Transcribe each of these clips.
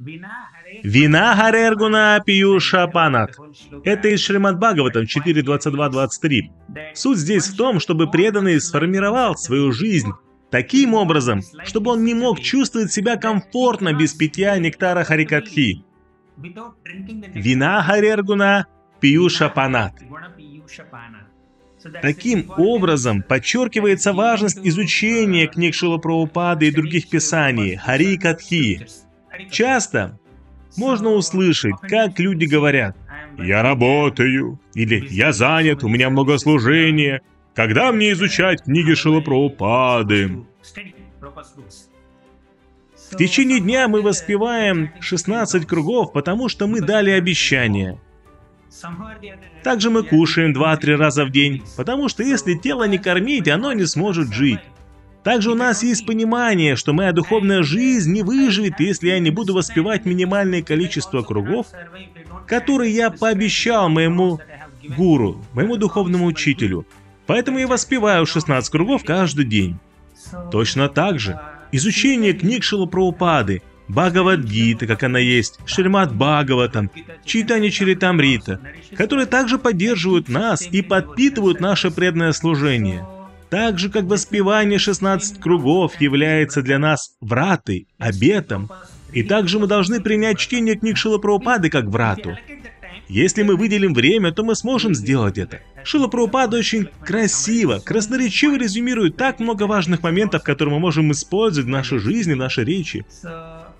Вина Харергуна Пиюша Панат. Это из Шримад Бхагаватам 4.22.23. Суть здесь в том, чтобы преданный сформировал свою жизнь таким образом, чтобы он не мог чувствовать себя комфортно без питья нектара Харикатхи. Вина Харергуна Пиюша Панат. Таким образом, подчеркивается важность изучения книг Шилапрабхупады и других писаний, Хари Катхи. Часто можно услышать, как люди говорят «Я работаю» или «Я занят, у меня много служения». Когда мне изучать книги Шилапрабхупады? В течение дня мы воспеваем 16 кругов, потому что мы дали обещание – также мы кушаем 2-3 раза в день, потому что если тело не кормить, оно не сможет жить. Также у нас есть понимание, что моя духовная жизнь не выживет, если я не буду воспевать минимальное количество кругов, которые я пообещал моему гуру, моему духовному учителю. Поэтому я воспеваю 16 кругов каждый день. Точно так же, изучение книг Шилапраупады, Бхагавадгита, как она есть, Шримад Бхагаватам, Читани Чаритамрита, которые также поддерживают нас и подпитывают наше преданное служение. Так же, как воспевание 16 кругов является для нас вратой, обетом, и также мы должны принять чтение книг Шила Прабхупады как врату. Если мы выделим время, то мы сможем сделать это. Шила Прабхупада очень красиво, красноречиво резюмирует так много важных моментов, которые мы можем использовать в нашей жизни, в нашей речи.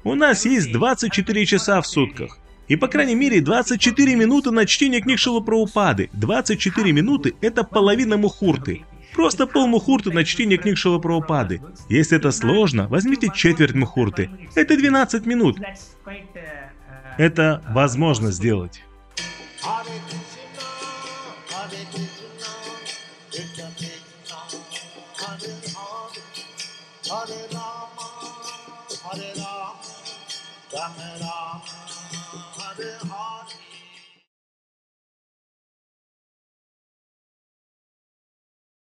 У нас есть 24 часа в сутках. И по крайней мере 24 минуты на чтение книг Шилапраупады. 24 минуты — это половина мухурты. Просто пол мухурты на чтение книг Шилапраупады. Если это сложно, возьмите четверть мухурты. Это 12 минут. Это возможно сделать.